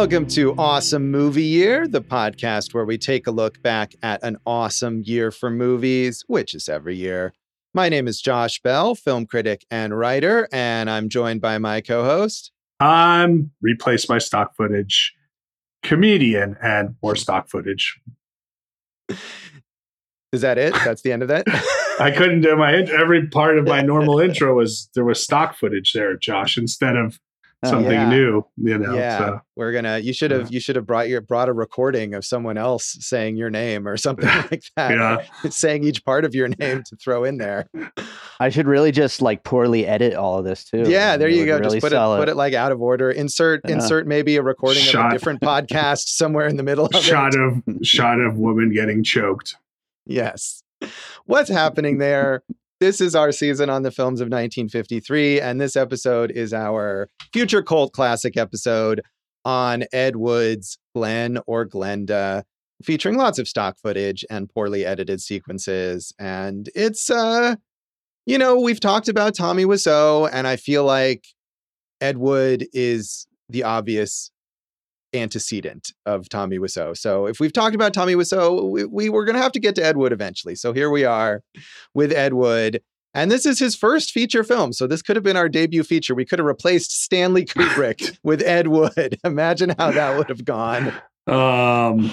Welcome to Awesome Movie Year, the podcast where we take a look back at an awesome year for movies, which is every year. My name is Josh Bell, film critic and writer, and I'm joined by my co host. I'm replace my stock footage comedian and more stock footage. Is that it? That's the end of that? I couldn't do my every part of my normal intro was there was stock footage there, Josh, instead of Oh, something yeah. new. You know, yeah, so. we're gonna. You should have. Yeah. You should have brought your brought a recording of someone else saying your name or something like that. Yeah. saying each part of your name to throw in there. I should really just like poorly edit all of this too. Yeah, there you go. really Just put it, sell put it like out of order. Insert Yeah. insert maybe a recording of a different podcast somewhere in the middle of shot it. of shot of woman getting choked. Yes. What's happening there? This is our season on the films of 1953, and this episode is our future cult classic episode on Ed Wood's Glen or Glenda, featuring lots of stock footage and poorly edited sequences. And it's uh, you know, we've talked about Tommy Wiseau, and I feel like Ed Wood is the obvious antecedent of Tommy Wiseau. So if we've talked about Tommy Wiseau, we, we were going to have to get to Ed Wood eventually. So here we are with Ed Wood. And this is his first feature film. So this could have been our debut feature. We could have replaced Stanley Kubrick with Ed Wood. Imagine how that would have gone. Um,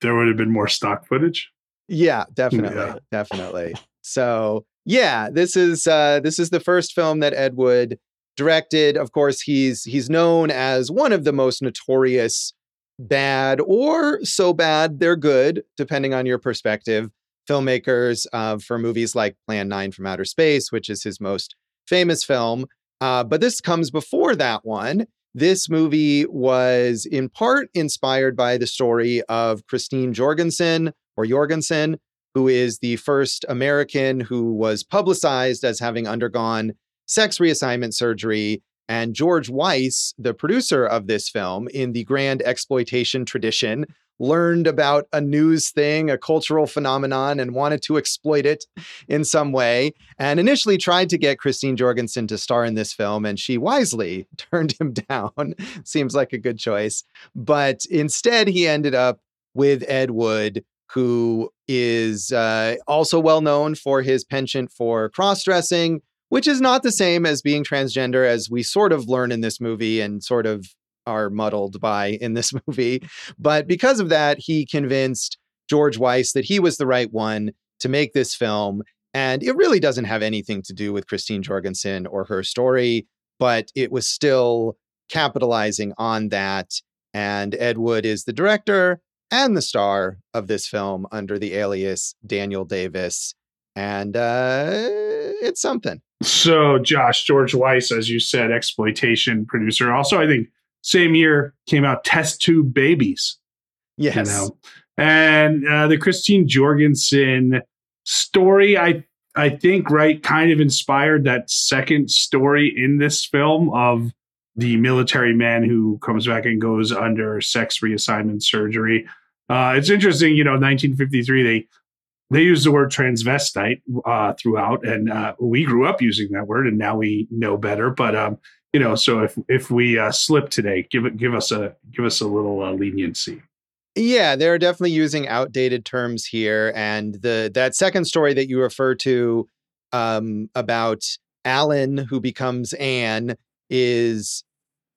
there would have been more stock footage. Yeah, definitely. Yeah. Definitely. So yeah, this is uh this is the first film that Ed Wood directed. Of course, he's he's known as one of the most notorious bad or so bad they're good, depending on your perspective, filmmakers uh, for movies like Plan 9 from Outer Space, which is his most famous film. Uh, but this comes before that one. This movie was in part inspired by the story of Christine Jorgensen or Jorgensen, who is the first American who was publicized as having undergone sex reassignment surgery. And George Weiss, the producer of this film, in the grand exploitation tradition, learned about a news thing, a cultural phenomenon, and wanted to exploit it in some way. And initially tried to get Christine Jorgensen to star in this film, and she wisely turned him down. Seems like a good choice. But instead, he ended up with Ed Wood, who is uh, also well known for his penchant for cross dressing, which is not the same as being transgender, as we sort of learn in this movie and sort of are muddled by in this movie. But because of that, he convinced George Weiss that he was the right one to make this film. And it really doesn't have anything to do with Christine Jorgensen or her story, but it was still capitalizing on that. And Ed Wood is the director and the star of this film under the alias Daniel Davis. And uh, it's something. So, Josh, George Weiss, as you said, exploitation producer. Also, I think same year came out Test Tube Babies. Yes. You know, and uh, the Christine Jorgensen story, I I think, right, kind of inspired that second story in this film of the military man who comes back and goes under sex reassignment surgery. Uh, it's interesting, you know, 1953 they they use the word transvestite uh, throughout, and uh, we grew up using that word, and now we know better. But um, you know, so if if we uh, slip today, give it give us a give us a little uh, leniency. Yeah, they're definitely using outdated terms here. And the that second story that you refer to um, about Alan, who becomes Anne, is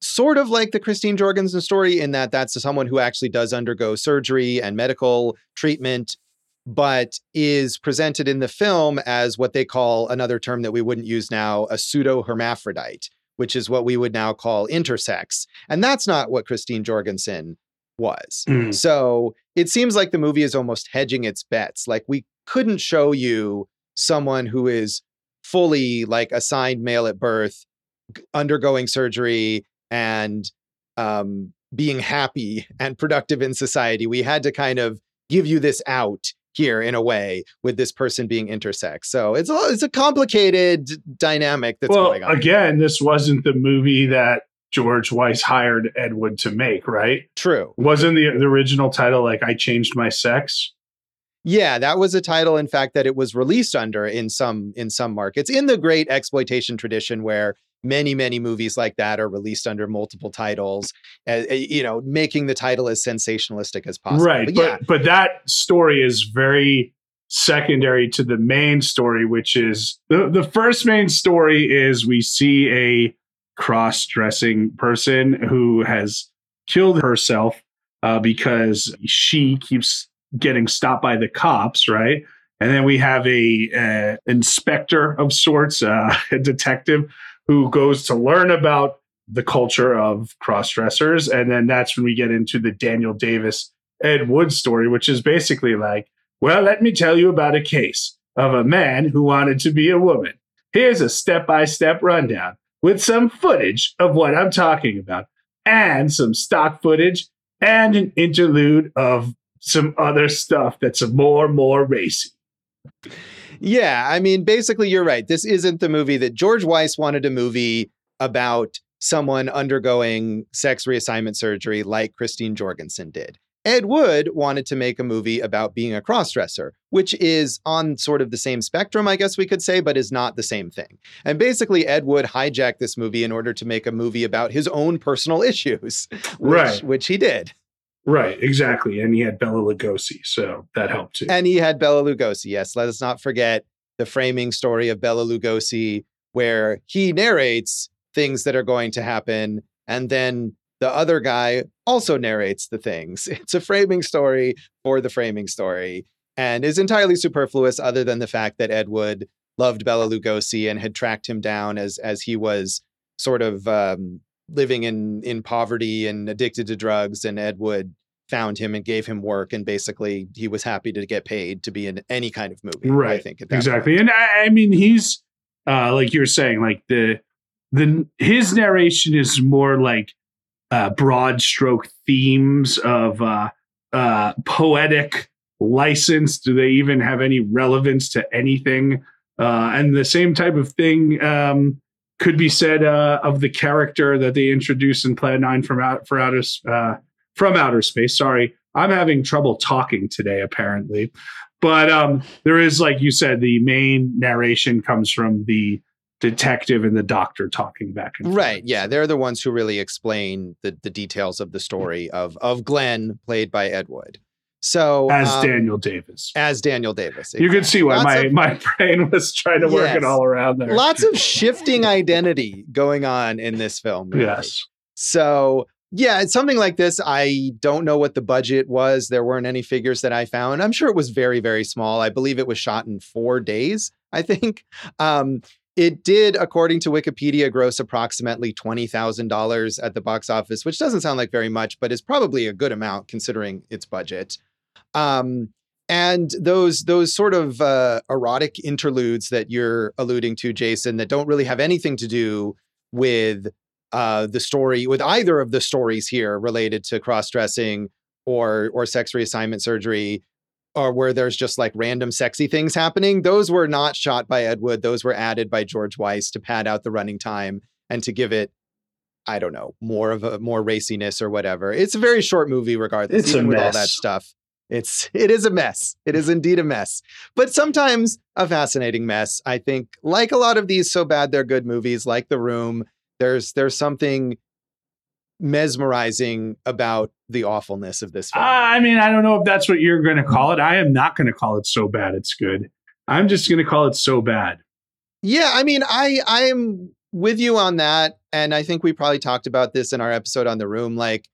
sort of like the Christine Jorgensen story in that that's someone who actually does undergo surgery and medical treatment, but is presented in the film as what they call another term that we wouldn't use now, a pseudo hermaphrodite, which is what we would now call intersex. And that's not what Christine Jorgensen was. Mm. So it seems like the movie is almost hedging its bets. Like we couldn't show you someone who is fully like assigned male at birth, undergoing surgery and um, being happy and productive in society. We had to kind of give you this out here in a way with this person being intersex. So it's a, it's a complicated dynamic that's well, going on. again, this wasn't the movie that George Weiss hired Ed Wood to make, right? True. Wasn't the, the original title like "I Changed My Sex"? Yeah, that was a title, in fact, that it was released under in some in some markets. In the great exploitation tradition, where many many movies like that are released under multiple titles uh, you know making the title as sensationalistic as possible right but, yeah. but that story is very secondary to the main story which is the, the first main story is we see a cross-dressing person who has killed herself uh, because she keeps getting stopped by the cops right and then we have a uh, inspector of sorts uh, a detective who goes to learn about the culture of cross dressers. And then that's when we get into the Daniel Davis Ed Wood story, which is basically like, well, let me tell you about a case of a man who wanted to be a woman. Here's a step by step rundown with some footage of what I'm talking about and some stock footage and an interlude of some other stuff that's more, more racy. Yeah, I mean, basically, you're right. This isn't the movie that George Weiss wanted a movie about someone undergoing sex reassignment surgery like Christine Jorgensen did. Ed Wood wanted to make a movie about being a crossdresser, which is on sort of the same spectrum, I guess we could say, but is not the same thing. And basically, Ed Wood hijacked this movie in order to make a movie about his own personal issues, which, right. which he did. Right, exactly. And he had Bela Lugosi, so that helped too. And he had Bela Lugosi, yes. Let us not forget the framing story of Bela Lugosi, where he narrates things that are going to happen. And then the other guy also narrates the things. It's a framing story for the framing story and is entirely superfluous, other than the fact that Ed Wood loved Bela Lugosi and had tracked him down as, as he was sort of um, living in in poverty and addicted to drugs and Ed Wood found him and gave him work and basically he was happy to get paid to be in any kind of movie right i think exactly. point. and I, I, mean he's uh like you're saying like the the his narration is more like uh broad stroke themes of uh uh poetic license. Do they even have any relevance to anything? Uh and the same type of thing um could be said uh, of the character that they introduced in Plan Nine from out for outer uh, from outer space. Sorry, I'm having trouble talking today, apparently. But um, there is, like you said, the main narration comes from the detective and the doctor talking back and forth. Right. Yeah, they're the ones who really explain the the details of the story of of Glen, played by Ed Wood. So as um, Daniel Davis, as Daniel Davis, exactly. you can see why my of, my brain was trying to work it all around there. Lots of shifting identity going on in this film. Really. Yes. So yeah, it's something like this. I don't know what the budget was. There weren't any figures that I found. I'm sure it was very very small. I believe it was shot in four days. I think. Um, it did, according to Wikipedia, gross approximately $20,000 at the box office, which doesn't sound like very much, but is probably a good amount considering its budget. Um, and those those sort of uh, erotic interludes that you're alluding to, Jason, that don't really have anything to do with uh, the story, with either of the stories here related to cross dressing or or sex reassignment surgery, or where there's just like random sexy things happening. Those were not shot by Ed Wood. Those were added by George Weiss to pad out the running time and to give it I don't know, more of a more raciness or whatever. It's a very short movie, regardless, it's even with all that stuff. It's it is a mess. It is indeed a mess, but sometimes a fascinating mess. I think, like a lot of these so bad they're good movies, like The Room. There's there's something mesmerizing about the awfulness of this film. I mean, I don't know if that's what you're going to call it. I am not going to call it so bad it's good. I'm just going to call it so bad. Yeah, I mean, I I am with you on that, and I think we probably talked about this in our episode on The Room. Like,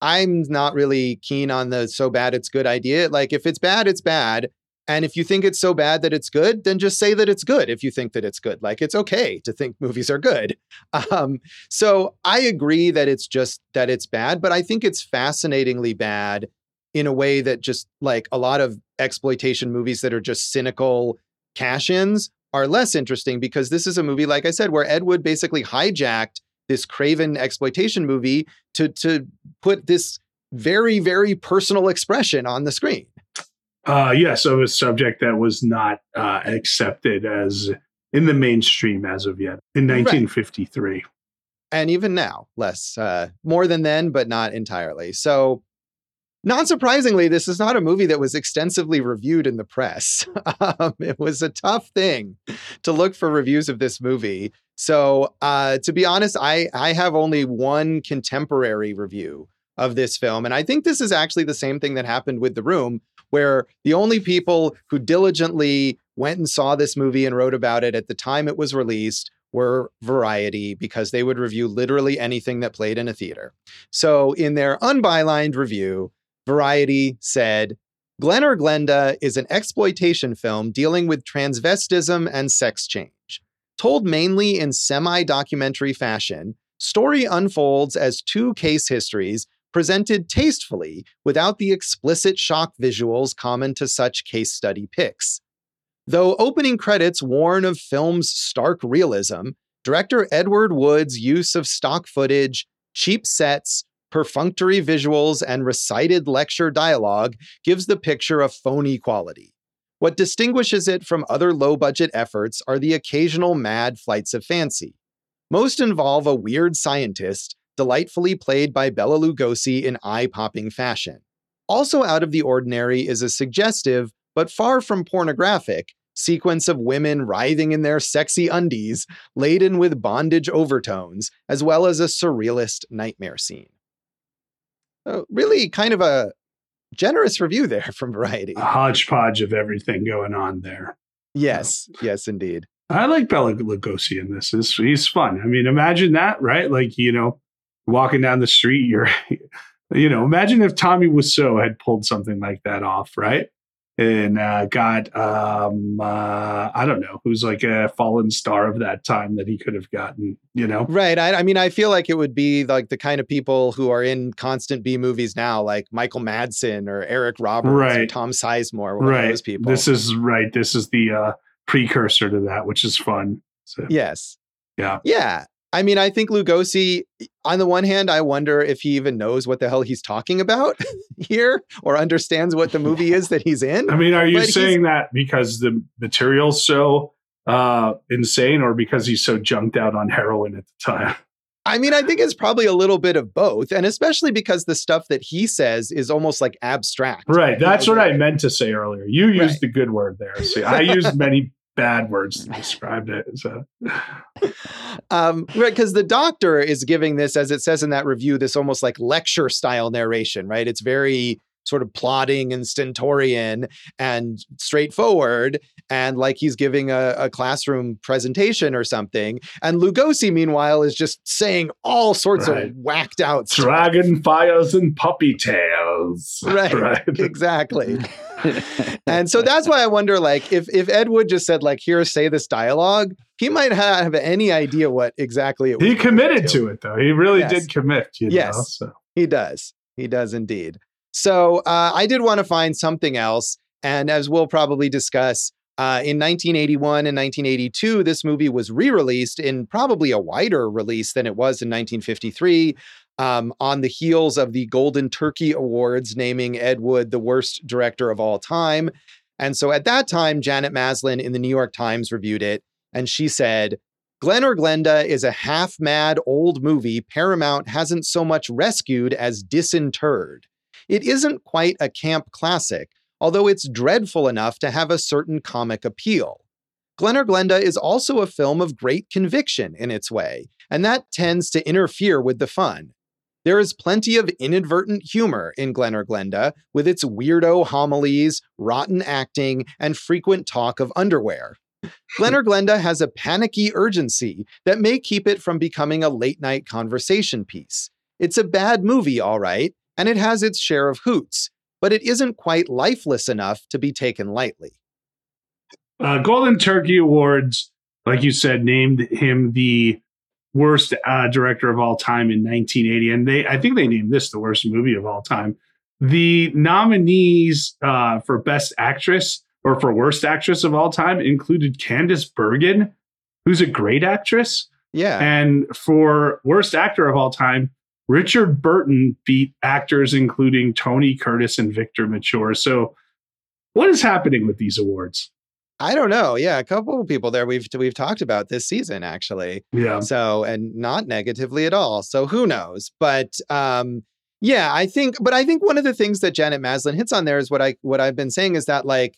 I'm not really keen on the so bad it's good idea. Like if it's bad, it's bad. And if you think it's so bad that it's good, then just say that it's good if you think that it's good. Like it's okay to think movies are good. Um, so I agree that it's just that it's bad, but I think it's fascinatingly bad in a way that just like a lot of exploitation movies that are just cynical cash ins are less interesting because this is a movie, like I said, where Ed Wood basically hijacked this craven exploitation movie to to put this very very personal expression on the screen. Uh, yes, of a subject that was not uh, accepted as in the mainstream as of yet in 1953. Right. And even now, less, uh, more than then, but not entirely. So, Not surprisingly, this is not a movie that was extensively reviewed in the press. Um, it was a tough thing to look for reviews of this movie. So, uh, to be honest, I I have only one contemporary review of this film, and I think this is actually the same thing that happened with The Room, where the only people who diligently went and saw this movie and wrote about it at the time it was released were Variety because they would review literally anything that played in a theater. So, in their unbylined review, Variety said, Glen or Glenda is an exploitation film dealing with transvestism and sex change. Told mainly in semi documentary fashion, story unfolds as two case histories presented tastefully without the explicit shock visuals common to such case study pics. Though opening credits warn of film's stark realism, director Edward Wood's use of stock footage, cheap sets, perfunctory visuals, and recited lecture dialogue gives the picture a phony quality. What distinguishes it from other low budget efforts are the occasional mad flights of fancy. Most involve a weird scientist, delightfully played by Bela Lugosi in eye popping fashion. Also out of the ordinary is a suggestive, but far from pornographic, sequence of women writhing in their sexy undies, laden with bondage overtones, as well as a surrealist nightmare scene. Uh, really kind of a generous review there from Variety. A hodgepodge of everything going on there. Yes, yes, indeed. I like Bela Lugosi in this. It's, he's fun. I mean, imagine that, right? Like, you know, walking down the street, you're, you know, imagine if Tommy Wiseau had pulled something like that off, right? And uh, got um, uh, I don't know who's like a fallen star of that time that he could have gotten. You know, right? I, I, mean, I feel like it would be like the kind of people who are in constant B movies now, like Michael Madsen or Eric Roberts right. or Tom Sizemore. Right. those people. This is right. This is the uh, precursor to that, which is fun. So, yes. Yeah. Yeah. I mean, I think Lugosi, on the one hand, I wonder if he even knows what the hell he's talking about here or understands what the movie is that he's in. I mean, are you but saying that because the material's so uh, insane or because he's so junked out on heroin at the time? I mean, I think it's probably a little bit of both, and especially because the stuff that he says is almost like abstract. Right. That's what I meant to say earlier. You used right. the good word there. See, I used many bad words to describe it. So, um, right, because the doctor is giving this, as it says in that review, this almost like lecture style narration, right? It's very sort of plodding and stentorian and straightforward and like he's giving a, a, classroom presentation or something and lugosi meanwhile is just saying all sorts right. of whacked out dragon fires and puppy tails right, right. exactly and so that's why I wonder, like, if if Ed Wood just said, like, here, say this dialogue, he might not have any idea what exactly it was. He committed to. to. it, though. He really yes. did commit. yes, know, so. he does. He does indeed. So uh, I did want to find something else, and as we'll probably discuss. Uh, in 1981 and 1982, this movie was re released in probably a wider release than it was in 1953 um, on the heels of the Golden Turkey Awards naming Ed Wood the worst director of all time. And so at that time, Janet Maslin in the New York Times reviewed it, and she said, Glen or Glenda is a half mad old movie Paramount hasn't so much rescued as disinterred. It isn't quite a camp classic, although it's dreadful enough to have a certain comic appeal. Glen or Glenda is also a film of great conviction in its way, and that tends to interfere with the fun. There is plenty of inadvertent humor in Glen or Glenda, with its weirdo homilies, rotten acting, and frequent talk of underwear. Glen or Glenda has a panicky urgency that may keep it from becoming a late night conversation piece. It's a bad movie, all right, and it has its share of hoots, but it isn't quite lifeless enough to be taken lightly. Uh, Golden Turkey Awards, like you said, named him the worst uh, director of all time in 1980, and they I think they named this the worst movie of all time. The nominees uh, for best actress or for worst actress of all time included Candice Bergen, who's a great actress. Yeah, and for worst actor of all time, Richard Burton beat actors including Tony Curtis and Victor Mature. So, what is happening with these awards? I don't know. Yeah, a couple of people there we've we've talked about this season actually. Yeah. So and not negatively at all. So who knows? But um Yeah, I think, but I think one of the things that Janet Maslin hits on there is what I what I've been saying is that like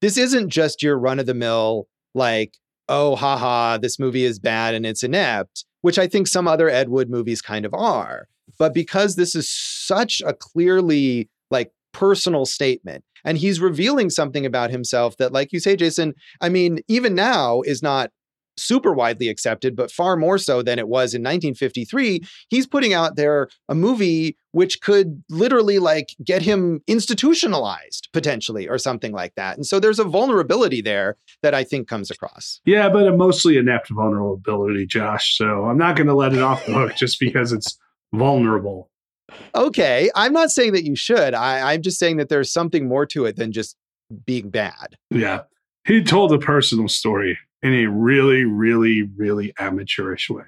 this isn't just your run of the mill like oh haha this movie is bad and it's inept, which I think some other Ed Wood movies kind of are. But because this is such a clearly like personal statement and he's revealing something about himself that like you say Jason, I mean even now is not super widely accepted, but far more so than it was in 1953. He's putting out there a movie which could literally like get him institutionalized potentially or something like that. And so there's a vulnerability there that I think comes across. Yeah, but a mostly inept vulnerability, Josh. So I'm not going to let it off the hook just because it's vulnerable. Okay. I'm not saying that you should. I, I'm just saying that there's something more to it than just being bad. Yeah. He told a personal story in a really, really, really amateurish way.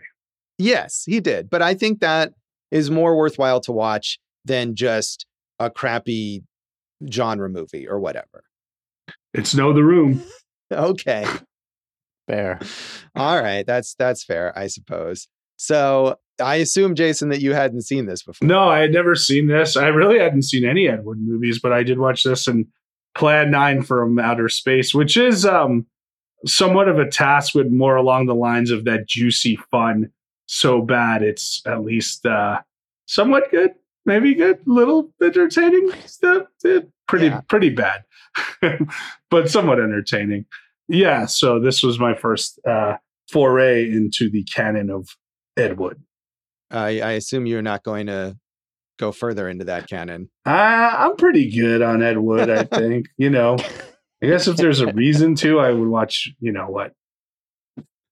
Yes, he did. But I think that is more worthwhile to watch than just a crappy genre movie or whatever. It's no the room. Okay. Fair. All right. That's that's fair, I suppose. So I assume, Jason, that you hadn't seen this before. No, I had never seen this. I really hadn't seen any Ed Wood movies, but I did watch this and Plan 9 from Outer Space, which is um somewhat of a task with more along the lines of that juicy fun so bad it's at least uh somewhat good maybe good little entertaining stuff eh, pretty Yeah. pretty bad but somewhat entertaining yeah so this was my first uh foray into the canon of ed wood I, I assume you're not going to go further into that canon. uh, i'm pretty good on ed wood i think you know I guess if there's a reason to, I would watch, you know, what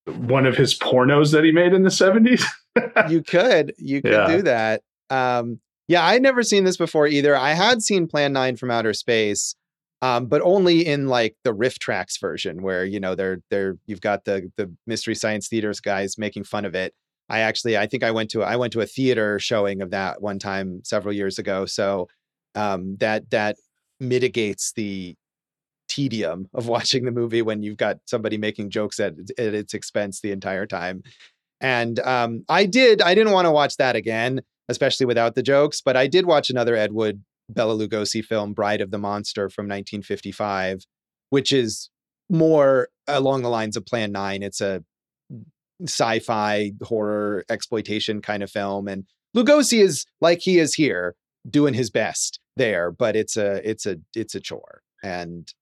one of his pornos that he made in the 70s. you could you could Yeah. do that um yeah i'd never seen this before either i had seen plan 9 from outer space um but only in like the RiffTrax version where you know they're they're you've got the the mystery science theaters guys making fun of it i actually i think i went to i went to a theater showing of that one time several years ago so um that that mitigates the tedium of watching the movie when you've got somebody making jokes at, at its expense the entire time and um, I did, I didn't want to watch that again, especially without the jokes, but I did watch another Ed Wood Bela Lugosi film, Bride of the Monster from 1955, which is more along the lines of Plan 9. It's a sci-fi horror exploitation kind of film. And Lugosi is like he is here, doing his best there, but it's a it's a it's a chore and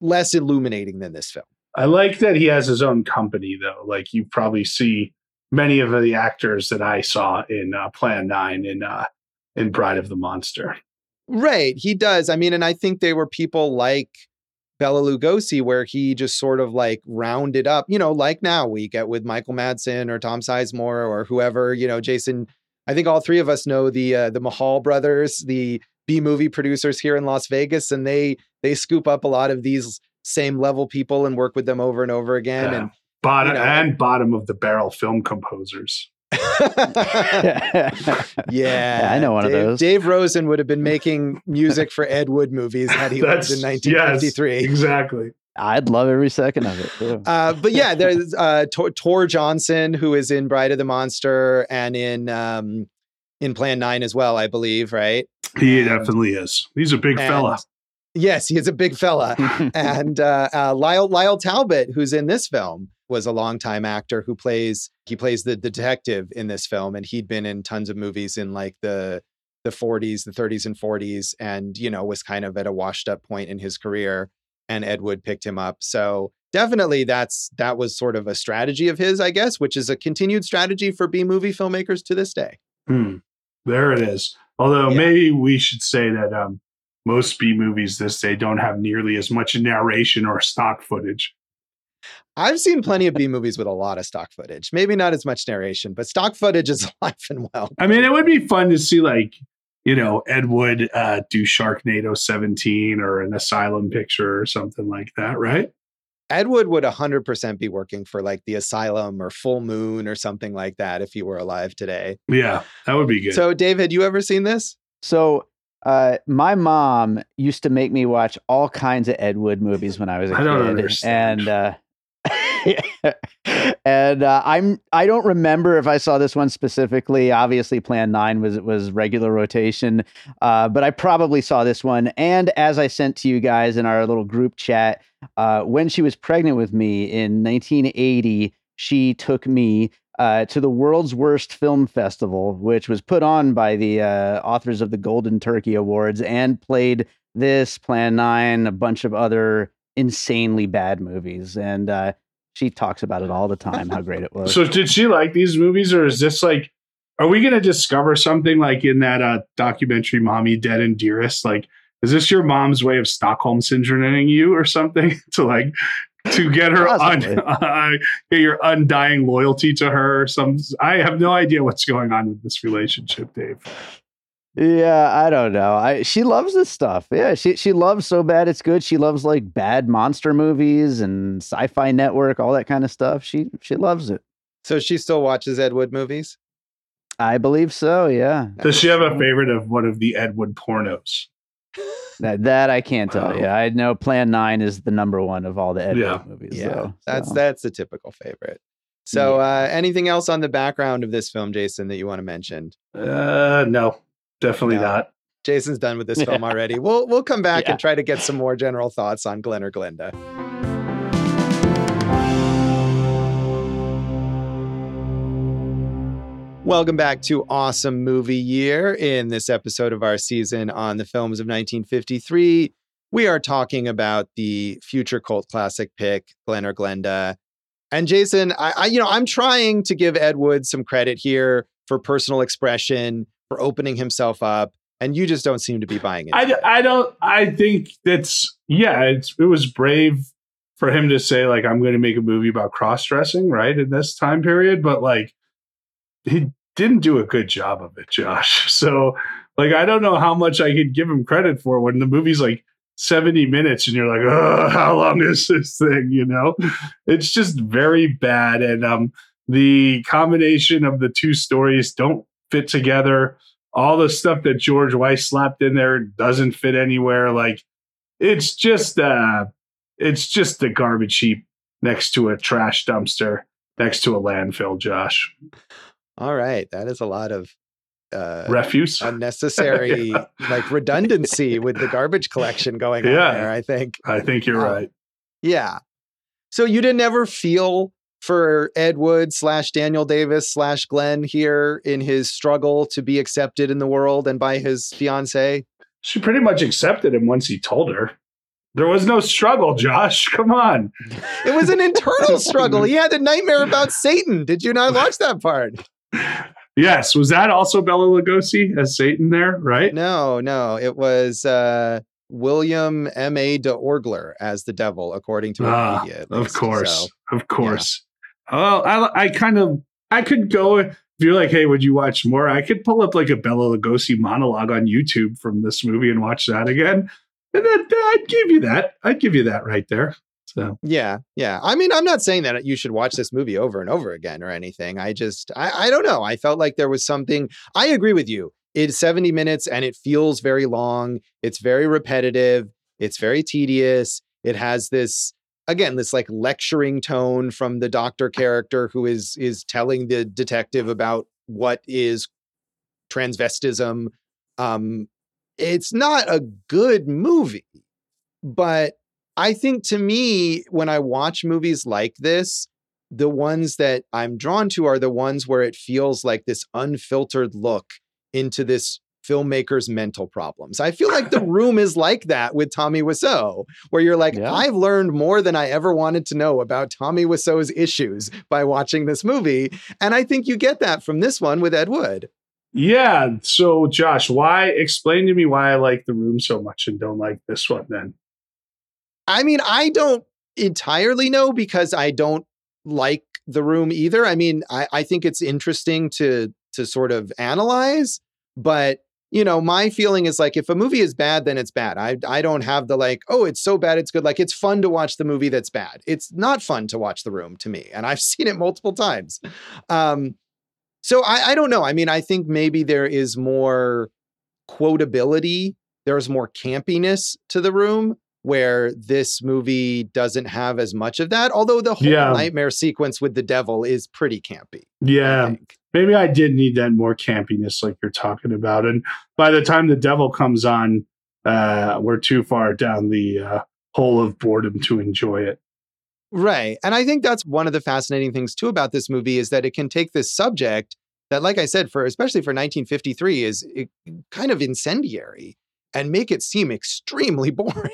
less illuminating than this film. I like that he has his own company, though. Like you probably see many of the actors that I saw in uh, Plan 9 in, uh, in Bride of the Monster. Right, he does. I mean, and I think they were people like Bela Lugosi, where he just sort of like rounded up, you know, like now we get with Michael Madsen or Tom Sizemore or whoever, you know, Jason. I think all three of us know the uh, the Mahal brothers, the B movie producers here in Las Vegas, and they they scoop up a lot of these same level people and work with them over and over again. Yeah. Bottom you know, and bottom of the barrel film composers. And yeah, I know one of Dave, those. Dave Rosen would have been making music for Ed Wood movies had he lived in 1953. Yes, exactly. I'd love every second of it. Too. Uh, but yeah, there's uh, Tor, Tor Johnson, who is in Bride of the Monster and in um, in Plan Nine as well, I believe, right? He And- definitely is. He's a big fella. Yes, he is a big fella. and uh, uh, Lyle Lyle Talbot, who's in this film, was a longtime actor who plays he plays the detective in this film, and he'd been in tons of movies in like the the 40s, the 30s, and 40s, and you know was kind of at a washed up point in his career. And Ed Wood picked him up, so definitely that's that was sort of a strategy of his, I guess, which is a continued strategy for B movie filmmakers to this day. Hmm. There it is. Although Yeah. maybe we should say that um, most B movies this day don't have nearly as much narration or stock footage. I've seen plenty of B movies with a lot of stock footage. Maybe not as much narration, but stock footage is alive and well. I mean, it would be fun to see like you know Ed Wood uh, do Sharknado 17 or an Asylum picture or something like that, right? Ed Wood would 100% be working for like the Asylum or Full Moon or something like that if he were alive today. Yeah, that would be good. So, Dave, had you ever seen this? So, uh, my mom used to make me watch all kinds of Ed Wood movies when I was a I kid, don't understand. and uh, and uh, I'm I don't remember if I saw this one specifically. Obviously, Plan Nine was was regular rotation, uh, but I probably saw this one. And as I sent to you guys in our little group chat, uh, when she was pregnant with me in 1980, she took me uh, to the world's worst film festival, which was put on by the uh, authors of the Golden Turkey Awards, and played this Plan Nine, a bunch of other insanely bad movies, and uh, she talks about it all the time how great it was. So did she like these movies, or is this like? Are we going to discover something like in that uh, documentary, "Mommy Dead and Dearest"? Like, is this your mom's way of Stockholm syndroming you or something to like to get her un, uh, get your undying loyalty to her? Some I have no idea what's going on with this relationship, Dave. Yeah, I don't know. I she loves this stuff. Yeah, she she loves so bad it's good. She loves like bad monster movies and sci-fi network, all that kind of stuff. She she loves it. So she still watches Ed Wood movies? I believe so, yeah. Does she have a favorite of one of the Ed Wood pornos? That that I can't tell you. I know Plan 9 is the number one of all the Ed Yeah. Wood movies. Yeah, though, that's so. that's a typical favorite. So, uh, anything else on the background of this film, Jason, that you want to mention? Uh, no, definitely No. not. Jason's done with this film already. We'll we'll come back Yeah. and try to get some more general thoughts on Glen or Glenda. Welcome back to Awesome Movie Year. In this episode of our season on the films of 1953, we are talking about the future cult classic pick, Glen or Glenda. And Jason, I, I you know, I'm trying to give Ed Wood some credit here for personal expression, for opening himself up, and you just don't seem to be buying it. I, I don't I think that's yeah it's it was brave for him to say like I'm going to make a movie about cross dressing right in this time period but like he didn't do a good job of it Josh. So like I don't know how much I could give him credit for when the movie's like 70 minutes and you're like oh how long is this thing? You know? It's just very bad and um the combination of the two stories don't fit together all the stuff that George Weiss slapped in there doesn't fit anywhere. Like it's just uh it's just a garbage heap next to a trash dumpster next to a landfill, Josh. All right, that is a lot of uh, Refuse. unnecessary Yeah. like redundancy with the garbage collection going on Yeah. there. I think. I think you're Oh. right. Yeah. So you didn't ever feel for Ed Wood slash Daniel Davis slash Glen here in his struggle to be accepted in the world and by his fiance. She pretty much accepted him once he told her. There was no struggle, Josh. Come on. It was an internal struggle. He had a nightmare about Satan. Did you not watch that part? Yes, was that also Bela Lugosi as Satan there, right? No, no. It was uh, William M. A. de Orgler as the devil, according to Ah, Wikipedia. at of course, So, of course. Well, I, I kind of, I could go if you're like, hey, would you watch more? I could pull up like a Bela Lugosi monologue on YouTube from this movie and watch that again, and then I'd give you that. I'd give you that right there. So Yeah, yeah. I mean, I'm not saying that you should watch this movie over and over again or anything. I just, I, I don't know. I felt like there was something. I agree with you. It's 70 minutes and it feels very long. It's very repetitive. It's very tedious. It has this, again, this like lecturing tone from the doctor character who is is telling the detective about what is transvestism. Um, it's not a good movie, but I think to me, when I watch movies like this, the ones that I'm drawn to are the ones where it feels like this unfiltered look into this filmmaker's mental problems. I feel like The Room is like that with Tommy Wiseau, where you're like, Yeah. I've learned more than I ever wanted to know about Tommy Wiseau's issues by watching this movie. And I think you get that from this one with Ed Wood. yeah. So Josh, why explain to me why I like the room so much and don't like this one? Then I mean, I don't entirely know because I don't like the room either. I mean, I, I think it's interesting to to sort of analyze, but you know, my feeling is like if a movie is bad, then it's bad. I I don't have the like, oh, it's so bad, it's good. Like it's fun to watch the movie that's bad. It's not fun to watch the room to me, and I've seen it multiple times. Um, so I, I don't know. I mean, I think maybe there is more quotability. There's more campiness to the room where this movie doesn't have as much of that. Although the whole Yeah. nightmare sequence with the devil is pretty campy. Yeah. think. maybe I did need that more campiness like you're talking about. And by the time the devil comes on, uh, we're too far down the uh, hole of boredom to enjoy it. Right. And I think that's one of the fascinating things too about this movie is that it can take this subject that, like I said, for especially for 1953, is it, kind of incendiary and make it seem extremely boring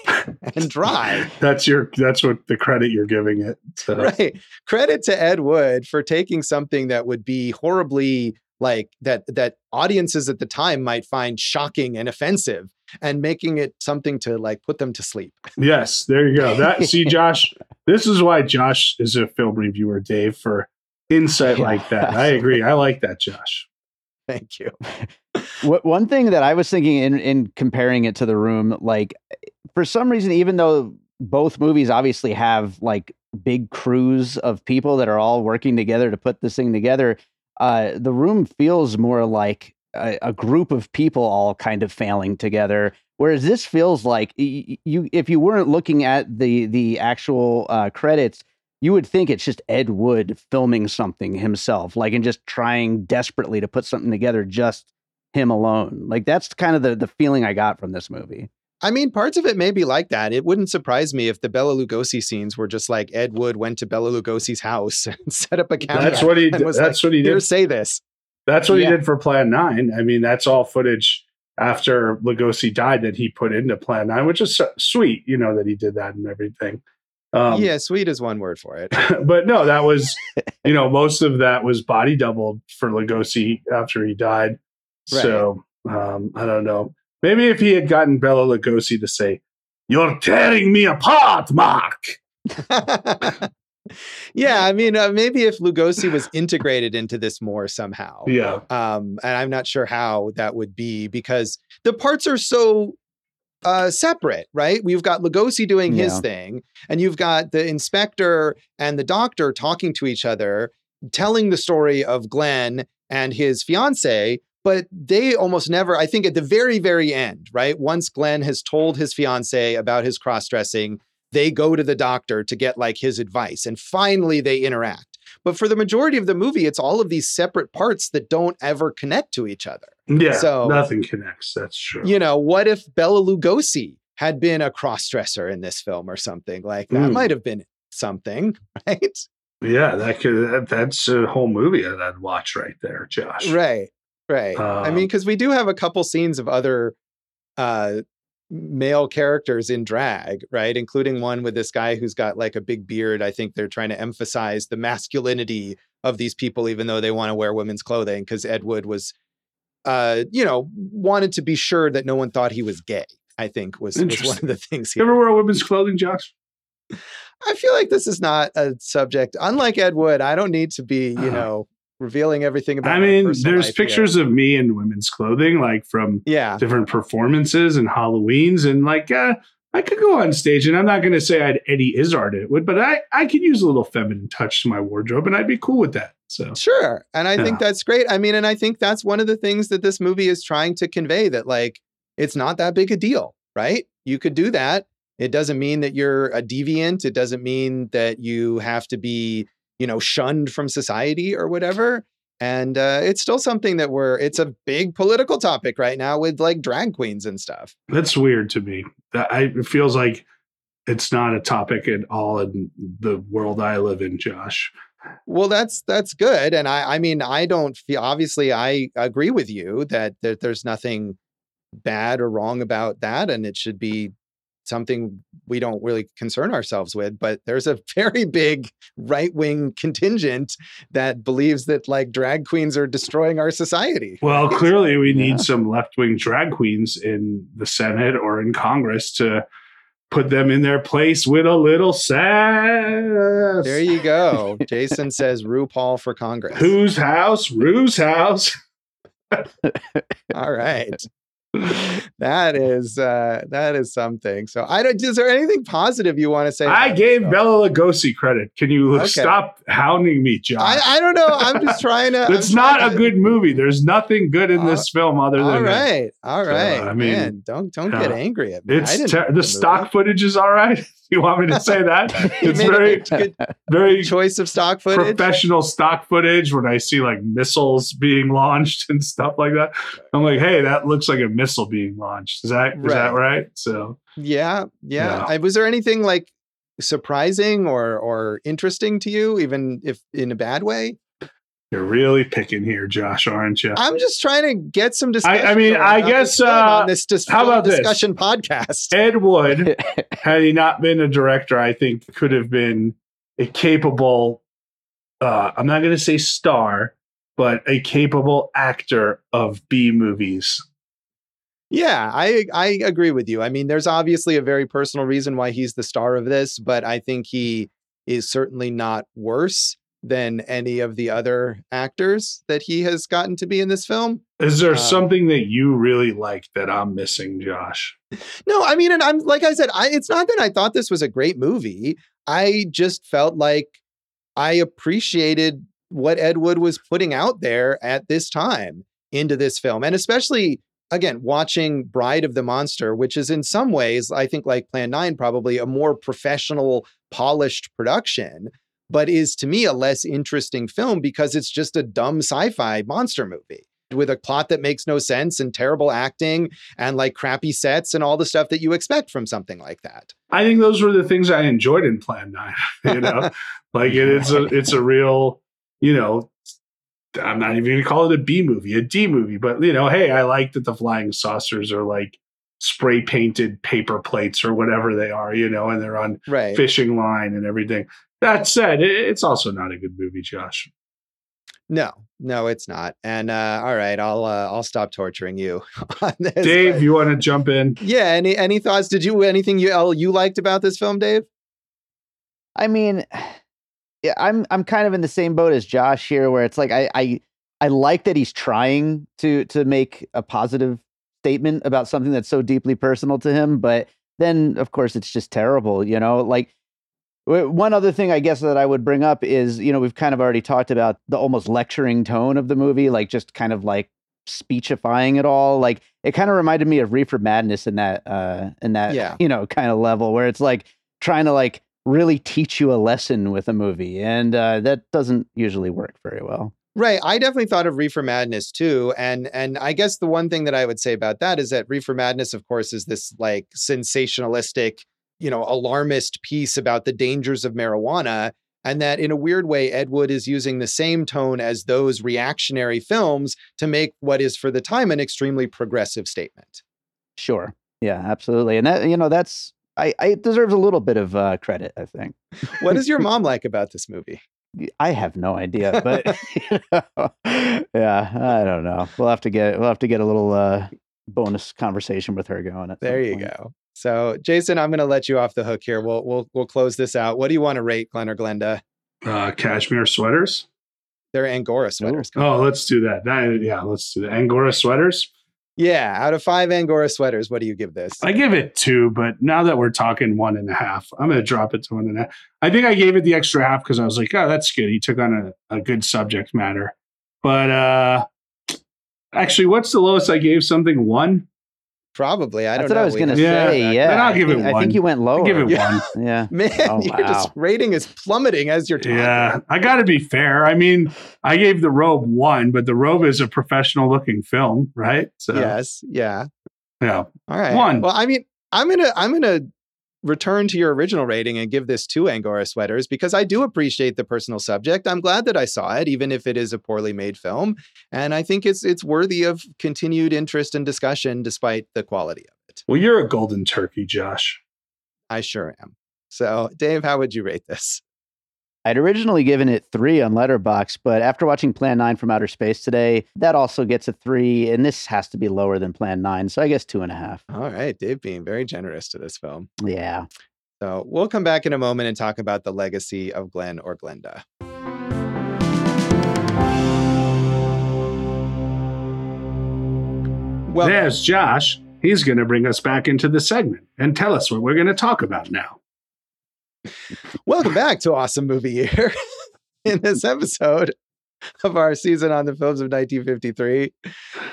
and dry. That's your that's what the credit you're giving it. So, right. Credit to Ed Wood for taking something that would be horribly like that that audiences at the time might find shocking and offensive and making it something to like put them to sleep. Yes, there you go. That see, Josh, this is why Josh is a film reviewer, Dave, for insight Yeah. like that. I agree. I like that, Josh. Thank you. What, one thing that I was thinking in in comparing it to the room, like for some reason, even though both movies obviously have like big crews of people that are all working together to put this thing together, uh, the room feels more like a, a group of people all kind of failing together. Whereas this feels like you, if you weren't looking at the the actual uh, credits, you would think it's just Ed Wood filming something himself, like and just trying desperately to put something together just him alone. Like that's kind of the the feeling I got from this movie. I mean, parts of it may be like that. It wouldn't surprise me if the Bela Lugosi scenes were just like Ed Wood went to Bela Lugosi's house and set up a camera. That's what he. and was That's like, what he did. say this. That's what Yeah. he did for Plan Nine. I mean, that's all footage after Lugosi died that he put into Plan Nine, which is so- sweet, you know, that he did that and everything. Um, yeah, sweet is one word for it. but no, that was, you know, most of that was body doubled for Lugosi after he died. So um, I don't know. Maybe if he had gotten Bela Lugosi to say, "You're tearing me apart, Mark." yeah, I mean, uh, maybe if Lugosi was integrated into this more somehow. Yeah, Um, and I'm not sure how that would be because the parts are so uh, separate, right? We've got Lugosi doing his thing, and you've got the inspector and the doctor talking to each other, telling the story of Glen and his fiance. But they almost never, I think at the very, very end, right? Once Glen has told his fiance about his cross dressing, they go to the doctor to get like his advice. And finally they interact. But for the majority of the movie, it's all of these separate parts that don't ever connect to each other. yeah. So- nothing connects. That's true. You know, what if Bela Lugosi had been a cross-dresser in this film or something? Like that Mm. might have been something, right? Yeah, that could. That, that's a whole movie that I'd watch right there, Josh. Right. Right. I mean, Um, because we do have a couple scenes of other uh male characters in drag, right? Including one with this guy who's got like a big beard. I think they're trying to emphasize the masculinity of these people, even though they want to wear women's clothing, because Ed Wood was uh, you know, wanted to be sure that no one thought he was gay. I think was, was one of the things You ever wear women's clothing, Josh? I feel like this is not a subject. Unlike Ed Wood, I don't need to be, you Uh-huh. know, revealing everything about. I mean, there's life here. pictures of me in women's clothing, like from Yeah, different performances and Halloween's, and like uh, I could go on stage, and I'm not going to say I'd Eddie Izzard it would, but I I could use a little feminine touch to my wardrobe, and I'd be cool with that. So sure. And I think that's great. I mean, and I think that's one of the things that this movie is trying to convey that like it's not that big a deal, right? You could do that. It doesn't mean that you're a deviant. It doesn't mean that you have to be, you know, shunned from society or whatever. And uh, it's still something that we're, it's a big political topic right now with like drag queens and stuff. that's weird to me. I, it feels like it's not a topic at all in the world I live in, Josh. Well, that's that's good, and I I mean I don't feel obviously I agree with you that that there's nothing bad or wrong about that, and it should be something we don't really concern ourselves with. But there's a very big right wing contingent that believes that like drag queens are destroying our society. Well, clearly we Yeah. need some left wing drag queens in the Senate or in Congress to put them in their place with a little sass. There you go. Jason says RuPaul for Congress. Whose house? Rue's house. All right. that is uh that is something. So I don't is there anything positive you want to say? I gave? Bela Lugosi credit. Can you Okay. stop hounding me, John? I, I don't know. I'm just trying to. it's I'm not a to- good movie. There's nothing good in Uh, this film other than All right, all So. I mean, man, don't don't get angry at me. It's ter- the stock footage is all right. you want me to say that? It's very, good very choice of stock footage. professional stock footage when I see like missiles being launched and stuff like that. I'm like, hey, that looks like a missile being launched. Is that is that right? So Yeah, yeah. Yeah. I, was there anything like surprising or or interesting to you, even if in a bad way? You're really picking here, Josh, aren't you? I'm just trying to get some discussion. I mean, I guess, uh, on this dis- how about this? discussion podcast. Ed Wood, had he not been a director, I think could have been a capable, uh, I'm not going to say star, but a capable actor of B movies. Yeah, I I agree with you. I mean, there's obviously a very personal reason why he's the star of this, but I think he is certainly not worse than any of the other actors that he has gotten to be in this film. Is there Um, something that you really like that I'm missing, Josh? No, I mean, and I'm like I said, I it's not that I thought this was a great movie. I just felt like I appreciated what Ed Wood was putting out there at this time into this film. And especially again, watching Bride of the Monster, which is in some ways, I think like Plan 9 probably a more professional, polished production, but is to me a less interesting film because it's just a dumb sci-fi monster movie with a plot that makes no sense and terrible acting and like crappy sets and all the stuff that you expect from something like that. I think those were the things I enjoyed in Plan Nine. You know, like it, it's a it's a real, you know, I'm not even going to call it a B movie, a D movie, but you know, hey, I like that the flying saucers are like spray painted paper plates or whatever they are, you know, and they're on Right. fishing line and everything. That said, it's also not a good movie, Josh. No, no, it's not. And uh, all right, I'll uh, I'll stop torturing you on this. Dave, but- you want to jump in? yeah. Any any thoughts? Did you anything you you liked about this film, Dave? I mean, yeah, I'm I'm kind of in the same boat as Josh here, where it's like I I I like that he's trying to to make a positive statement about something that's so deeply personal to him, but then of course it's just terrible, you know. Like one other thing I guess that I would bring up is you know we've kind of already talked about the almost lecturing tone of the movie, like just kind of like speechifying it all like it kind of reminded me of reefer madness in that uh in that Yeah. you know kind of level where it's like trying to like really teach you a lesson with a movie and uh that doesn't usually work very well Right. I definitely thought of Reefer Madness too. And and I guess the one thing that I would say about that is that Reefer Madness, of course, is this like sensationalistic, you know, alarmist piece about the dangers of marijuana. And that in a weird way, Ed Wood is using the same tone as those reactionary films to make what is for the time an extremely progressive statement. sure yeah absolutely and that you know that's I, I it deserves a little bit of uh, credit, I think. What does your mom like about this movie? I have no idea, but you know, yeah, I don't know. We'll have to get we'll have to get a little uh, bonus conversation with her going. At There you point. go. So, Jason, I'm going to let you off the hook here. We'll we'll we'll close this out. What do you want to rate Glen or Glenda? Uh, cashmere sweaters. They're Angora sweaters. Oh, let's do that. that. Yeah, let's do that. Angora sweaters. Yeah, out of five Angora sweaters, what do you give this? I give it two, but now that we're talking one and a half, I'm going to drop it to one and a half. I think I gave it the extra half because I was like, oh, that's good. He took on a, a good subject matter. But uh actually, what's the lowest I gave something? One? Probably. I don't That's what know. I was gonna have- Yeah, say. Yeah, then I'll give it think, I think you went lower. give it Yeah. one. Yeah. Man, Oh, your just rating is plummeting as you're talking. Yeah, I got to be fair. I mean, I gave the robe one, but the robe is a professional looking film, right? So, Yes. Yeah. yeah. All right. One. Well, I mean, I'm gonna I'm gonna return to your original rating and give this two Angora sweaters because I do appreciate the personal subject. I'm glad that I saw it, even if it is a poorly made film, and I think it's it's worthy of continued interest and discussion despite the quality of it. Well, you're a golden turkey, Josh. I sure am. So, Dave, how would you rate this? I'd originally given it three on Letterboxd, but after watching Plan 9 from Outer Space today, that also gets a three, and this has to be lower than Plan 9, so I guess two and a half. All right, Dave being very generous to this film. Yeah. So we'll come back in a moment and talk about the legacy of Glen or Glenda. Well, There's Josh. He's going to bring us back into the segment and tell us what we're going to talk about now. Welcome back to Awesome Movie Year. In this episode of our season on the films of 1953,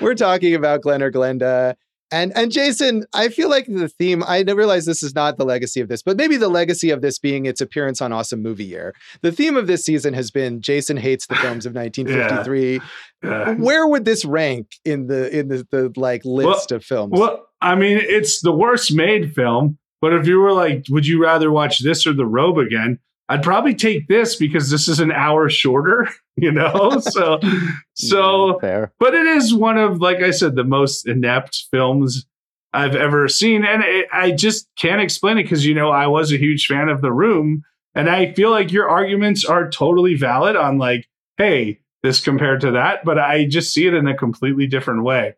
we're talking about Glen or Glenda. And and Jason, I feel like the theme, I realize this is not the legacy of this, but maybe the legacy of this being its appearance on Awesome Movie Year. The theme of this season has been Jason hates the films of 1953. Uh, Where would this rank in the in the, the like list of films? well, I mean, it's the worst made film, but if you were like, would you rather watch this or The Robe again? I'd probably take this because this is an hour shorter, you know? So, so, fair. but it is one of, like I said, the most inept films I've ever seen. And it, I just can't explain it because, you know, I was a huge fan of The Room. And I feel like your arguments are totally valid on, like, hey, this compared to that, but I just see it in a completely different way.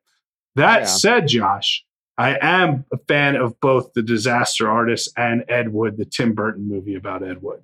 That Yeah. said, Josh, I am a fan of both The Disaster Artist and Ed Wood, the Tim Burton movie about Ed Wood.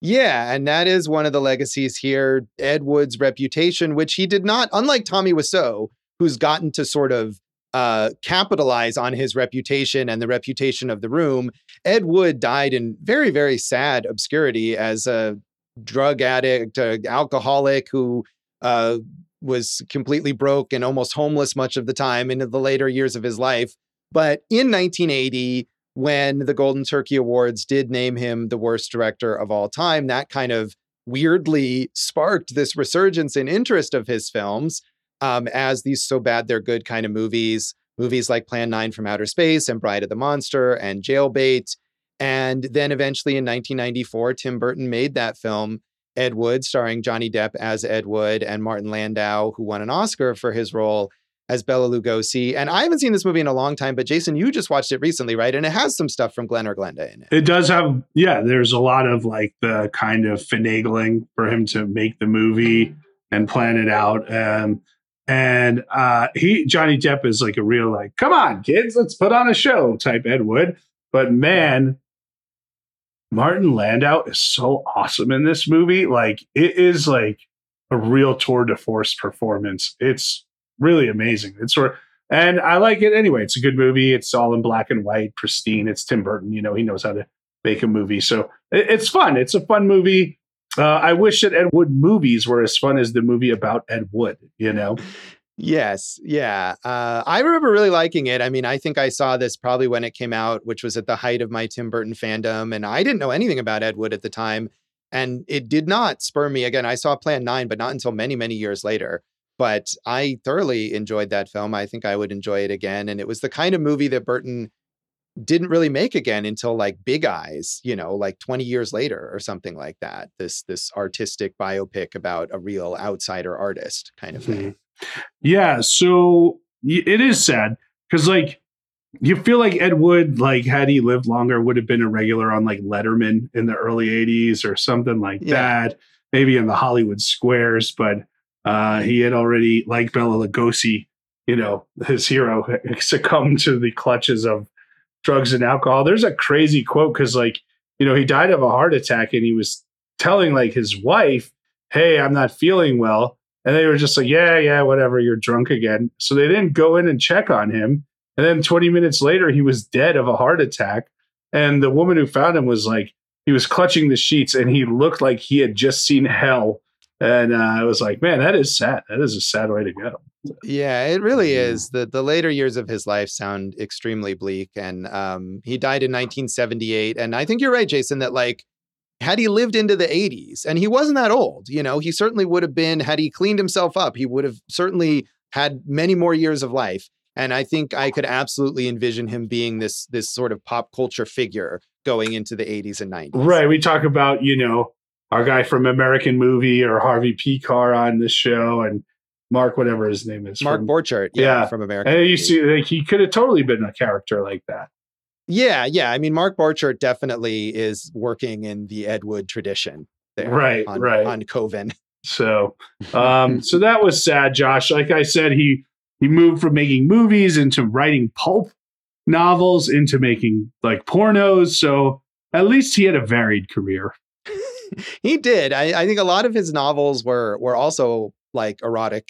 Yeah, and that is one of the legacies here. Ed Wood's reputation, which he did not, unlike Tommy Wiseau, who's gotten to sort of uh, capitalize on his reputation and the reputation of the room. Ed Wood died in very, very sad obscurity as a drug addict, alcoholic who uh, was completely broke and almost homeless much of the time into the later years of his life. But in 1980, when the Golden Turkey Awards did name him the worst director of all time, that kind of weirdly sparked this resurgence in interest of his films um, as these so bad they're good kind of movies. Movies like Plan 9 from Outer Space and Bride of the Monster and Jailbait. And then eventually in 1994, Tim Burton made that film, Ed Wood, starring Johnny Depp as Ed Wood and Martin Landau, who won an Oscar for his role as Bela Lugosi. And I haven't seen this movie in a long time, but Jason, you just watched it recently, right? And it has some stuff from Glen or Glenda in it. It does have, yeah, there's a lot of like the kind of finagling for him to make the movie and plan it out. Um, and uh, he, Johnny Depp is like a real, like, come on, kids, let's put on a show type Ed Wood. But man, Martin Landau is so awesome in this movie. Like, it is like a real tour de force performance. It's really amazing. It's sort and I like it anyway. It's a good movie. It's all in black and white, pristine. It's Tim Burton. You know, he knows how to make a movie. So it, it's fun. It's a fun movie. Uh, I wish that Ed Wood movies were as fun as the movie about Ed Wood, you know? Yes, yeah. Uh, I remember really liking it. I mean, I think I saw this probably when it came out, which was at the height of my Tim Burton fandom. And I didn't know anything about Ed Wood at the time. And it did not spur me. Again, I saw Plan 9, but not until many, many years later. But I thoroughly enjoyed that film. I think I would enjoy it again. And it was the kind of movie that Burton didn't really make again until like Big Eyes, you know, like 20 years later or something like that. This this artistic biopic about a real outsider artist kind of thing. Yeah. So it is sad because, like, you feel like Ed Wood, like, had he lived longer, would have been a regular on like Letterman in the early 80s or something like Yeah. that, maybe in the Hollywood squares. But uh, he had already, like Bela Lugosi, you know, his hero, succumbed to the clutches of drugs and alcohol. There's a crazy quote because, like, you know, he died of a heart attack and he was telling like his wife, Hey, I'm not feeling well. And they were just like, Yeah, yeah, whatever, you're drunk again. So they didn't go in and check on him. And then 20 minutes later, he was dead of a heart attack. And the woman who found him was like, he was clutching the sheets and he looked like he had just seen hell. And uh, I was like, man, that is sad. That is a sad way to go. Yeah, it really is. The the later years of his life sound extremely bleak. And um, he died in 1978. And I think you're right, Jason, that like had he lived into the 80s, and he wasn't that old, you know, he certainly would have been, had he cleaned himself up, he would have certainly had many more years of life. And I think I could absolutely envision him being this this sort of pop culture figure going into the 80s and 90s. Right. We talk about, you know, our guy from American Movie or Harvey Pekar on this show and Mark, whatever his name is. Mark from, Borchardt, yeah, Yeah. from American. And you Beauty. see, like, he could have totally been a character like that. Yeah, yeah. I mean, Mark Borchardt definitely is working in the Ed Wood tradition there. Right, on, right. On Coven. So, um, so that was sad, Josh. Like I said, he he moved from making movies into writing pulp novels into making like pornos. So at least he had a varied career. he did. I, I think a lot of his novels were were also like erotic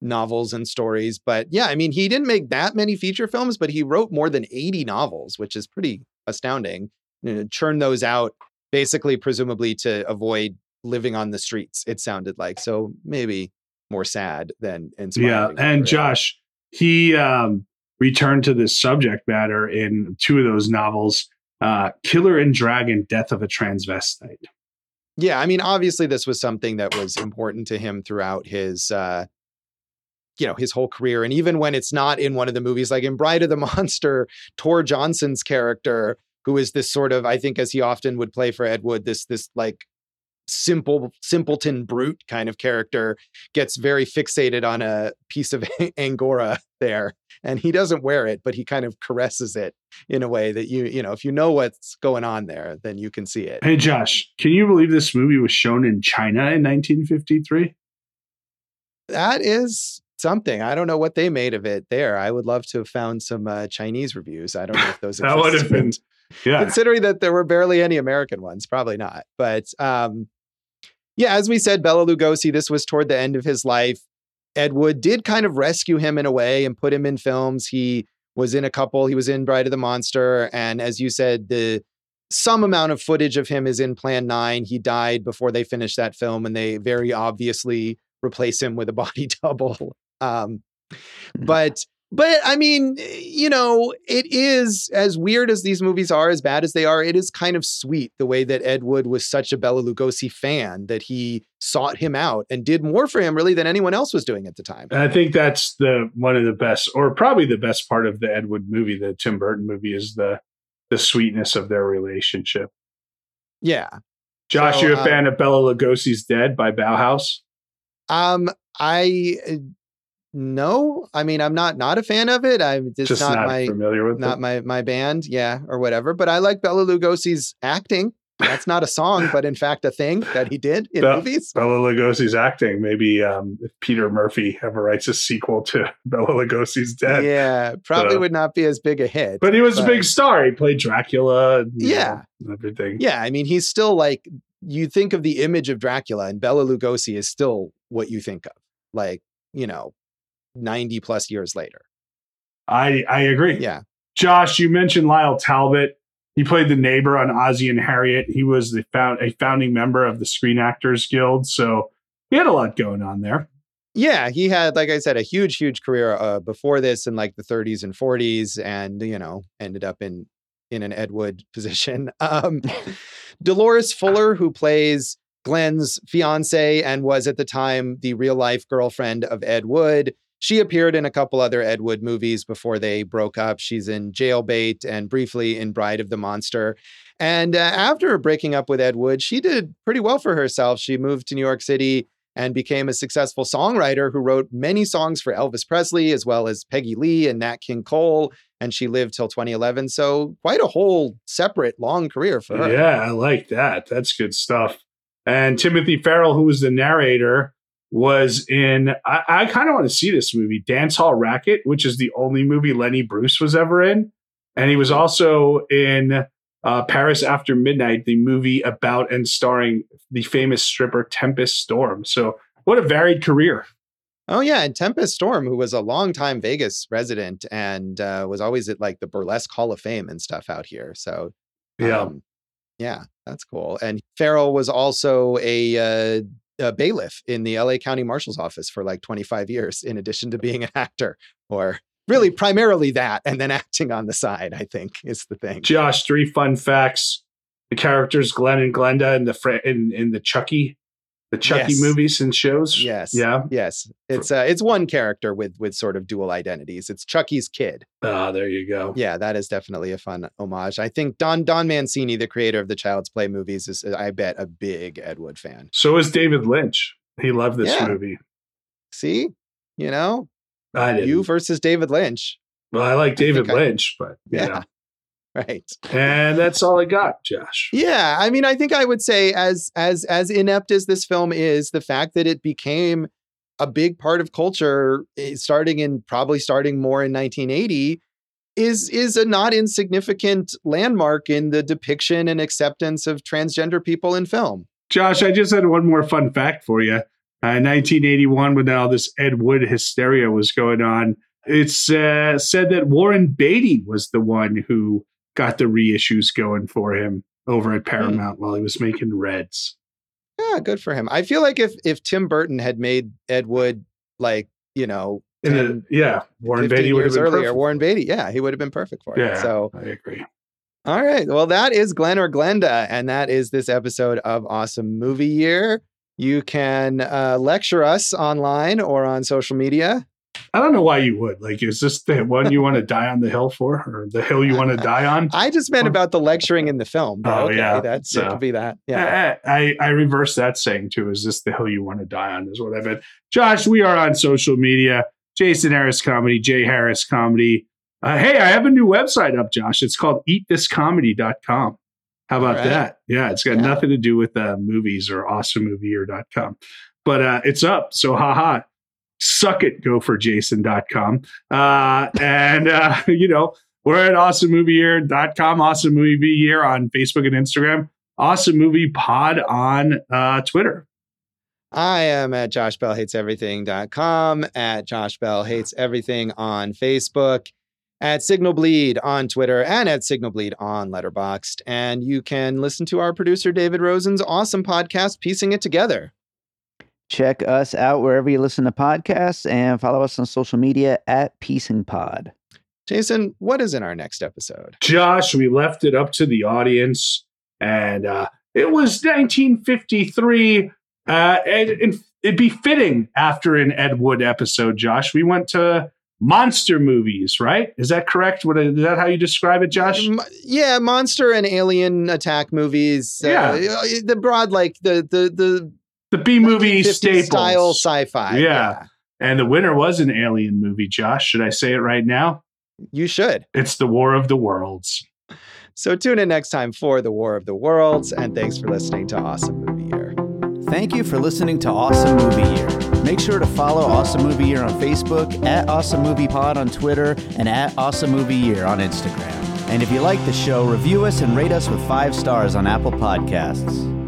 novels and stories. But yeah, I mean, he didn't make that many feature films, but he wrote more than 80 novels, which is pretty astounding. You know, churn those out basically, presumably to avoid living on the streets, it sounded like. So maybe more sad than inspiring. Yeah. And Josh, he um, returned to this subject matter in two of those novels uh, Killer in Drag and Death of a Transvestite. Yeah. I mean, obviously, this was something that was important to him throughout his. Uh, you know his whole career and even when it's not in one of the movies like in bride of the monster tor johnson's character who is this sort of i think as he often would play for ed wood this this like simple simpleton brute kind of character gets very fixated on a piece of angora there and he doesn't wear it but he kind of caresses it in a way that you you know if you know what's going on there then you can see it. Hey josh can you believe this movie was shown in china in 1953 that is something i don't know what they made of it there i would love to have found some uh, chinese reviews i don't know if those that would have been yeah considering that there were barely any american ones probably not but um yeah, as we said, Bela Lugosi, this was toward the end of his life. Ed Wood did kind of rescue him in a way and put him in films. He was in a couple, he was in Bride of the Monster. And as you said, the some amount of footage of him is in Plan 9. He died before they finished that film, and they very obviously replace him with a body double. Um, hmm. but but I mean, you know, it is as weird as these movies are, as bad as they are, it is kind of sweet the way that Ed Wood was such a Bela Lugosi fan that he sought him out and did more for him really than anyone else was doing at the time. And I think that's the one of the best, or probably the best part of the Ed Wood movie, the Tim Burton movie, is the the sweetness of their relationship. Yeah. Josh, so, you a um, fan of Bela Lugosi's Dead by Bauhaus? Um, I no, I mean I'm not not a fan of it. I'm just, just not, not, my familiar with not it. my my band, yeah, or whatever. But I like Bela Lugosi's acting. That's not a song, but in fact a thing that he did in Be- movies. Bela Lugosi's acting. Maybe um, if Peter Murphy ever writes a sequel to Bela Lugosi's Dead, yeah, probably so. would not be as big a hit. But he was but, a big star. He played Dracula. yeah, know, everything. Yeah, I mean he's still like you think of the image of Dracula, and Bela Lugosi is still what you think of. Like you know 90 plus years later. I I agree. Yeah. Josh, you mentioned Lyle Talbot. He played the neighbor on Ozzie and Harriet. He was the found a founding member of the Screen Actors Guild, so he had a lot going on there. Yeah, he had, like I said, a huge, huge career uh, before this in like the 30s and 40s, and you know, ended up in in an Ed Wood position. Um, Dolores Fuller, who plays Glen's fiance and was at the time the real life girlfriend of Ed Wood, she appeared in a couple other Ed Wood movies before they broke up. She's in Jailbait and briefly in Bride of the Monster. And uh, after breaking up with Ed Wood, she did pretty well for herself. She moved to New York City and became a successful songwriter who wrote many songs for Elvis Presley, as well as Peggy Lee and Nat King Cole. And she lived till 2011. So, quite a whole separate long career for her. Yeah, I like that. That's good stuff. And Timothy Farrell, who was the narrator, was in I, I kind of want to see this movie, Dance Hall Racket, which is the only movie Lenny Bruce was ever in. And he was also in uh, Paris After Midnight, the movie about and starring the famous stripper Tempest Storm. So what a varied career. Oh yeah, and Tempest Storm, who was a longtime Vegas resident and uh, was always at like the Burlesque Hall of Fame and stuff out here. So yeah, um, yeah, that's cool. And Farrell was also a uh, a bailiff in the LA County Marshal's office for like 25 years, in addition to being an actor, or really primarily that, and then acting on the side, I think is the thing. Josh, three fun facts. The characters Glen and Glenda in the in, in the Chucky the Chucky yes. movies and shows. Yes. Yeah. Yes. It's uh it's one character with with sort of dual identities. It's Chucky's kid. Ah, there you go. Yeah, that is definitely a fun homage. I think Don Don Mancini, the creator of the Child's Play movies, is I bet a big Ed Wood fan. So is David Lynch. He loved this yeah. movie. See, you know, I didn't. you versus David Lynch. Well, I like David I Lynch, but yeah. Right. And that's all i got josh. Yeah i mean i think i would say as as as inept as this film is the fact that it became a big part of culture eh, starting in probably starting more in 1980 is is a not insignificant landmark in the depiction and acceptance of transgender people in film. Josh i just had one more fun fact for you. Uh, 1981, when all this Ed Wood hysteria was going on, it's uh, said that Warren Beatty was the one who got the reissues going for him over at Paramount mm. while he was making Reds. Yeah, good for him. I feel like if if Tim Burton had made Ed Wood like you know, 10, yeah, Warren Beatty would have been earlier. Perfect. Warren Beatty, yeah, he would have been perfect for it. Yeah, so I agree. All right, well, that is Glen or Glenda, and that is this episode of Awesome Movie Year. You can uh, lecture us online or on social media. I don't know why you would. Like, is this the one you want to die on the hill for, or the hill you want to die on? I just meant about the lecturing in the film. oh okay, yeah, that's so, it could be that. Yeah, I, I I reverse that saying too. Is this the hill you want to die on? Is what I meant. Josh, we are on social media. Jason Harris Comedy, Jay Harris Comedy. Uh, hey, I have a new website up, Josh. It's called eatthiscomedy.com. How about right. that? Yeah, it's got yeah. nothing to do with uh, movies or awesomemovieyear.com. But uh, it's up. So, haha, suck it, go for jason.com. Uh, and, uh, you know, we're at awesomemovieyear.com, awesome movie year on Facebook and Instagram, awesome movie pod on uh, Twitter. I am at joshbellhateseverything.com, at Josh Bell Hates on Facebook at Signal Bleed on Twitter and at Signal Bleed on Letterboxd. And you can listen to our producer David Rosen's awesome podcast, Piecing It Together. Check us out wherever you listen to podcasts and follow us on social media at Piecing Pod. Jason, what is in our next episode? Josh, we left it up to the audience, and uh, it was 1953. Uh, and it'd be fitting after an Ed Wood episode, Josh. We went to monster movies, right? Is that correct? What is that how you describe it, Josh? Yeah, monster and alien attack movies. Uh, yeah, uh, the broad like the the the the B movie staple style sci-fi. Yeah. yeah. And the winner was an alien movie, Josh. Should I say it right now? You should. It's The War of the Worlds. So tune in next time for The War of the Worlds and thanks for listening to Awesome Movie Year. Thank you for listening to Awesome Movie Year. Make sure to follow Awesome Movie Year on Facebook, at Awesome Movie Pod on Twitter, and at Awesome Movie Year on Instagram. And if you like the show, review us and rate us with five stars on Apple Podcasts.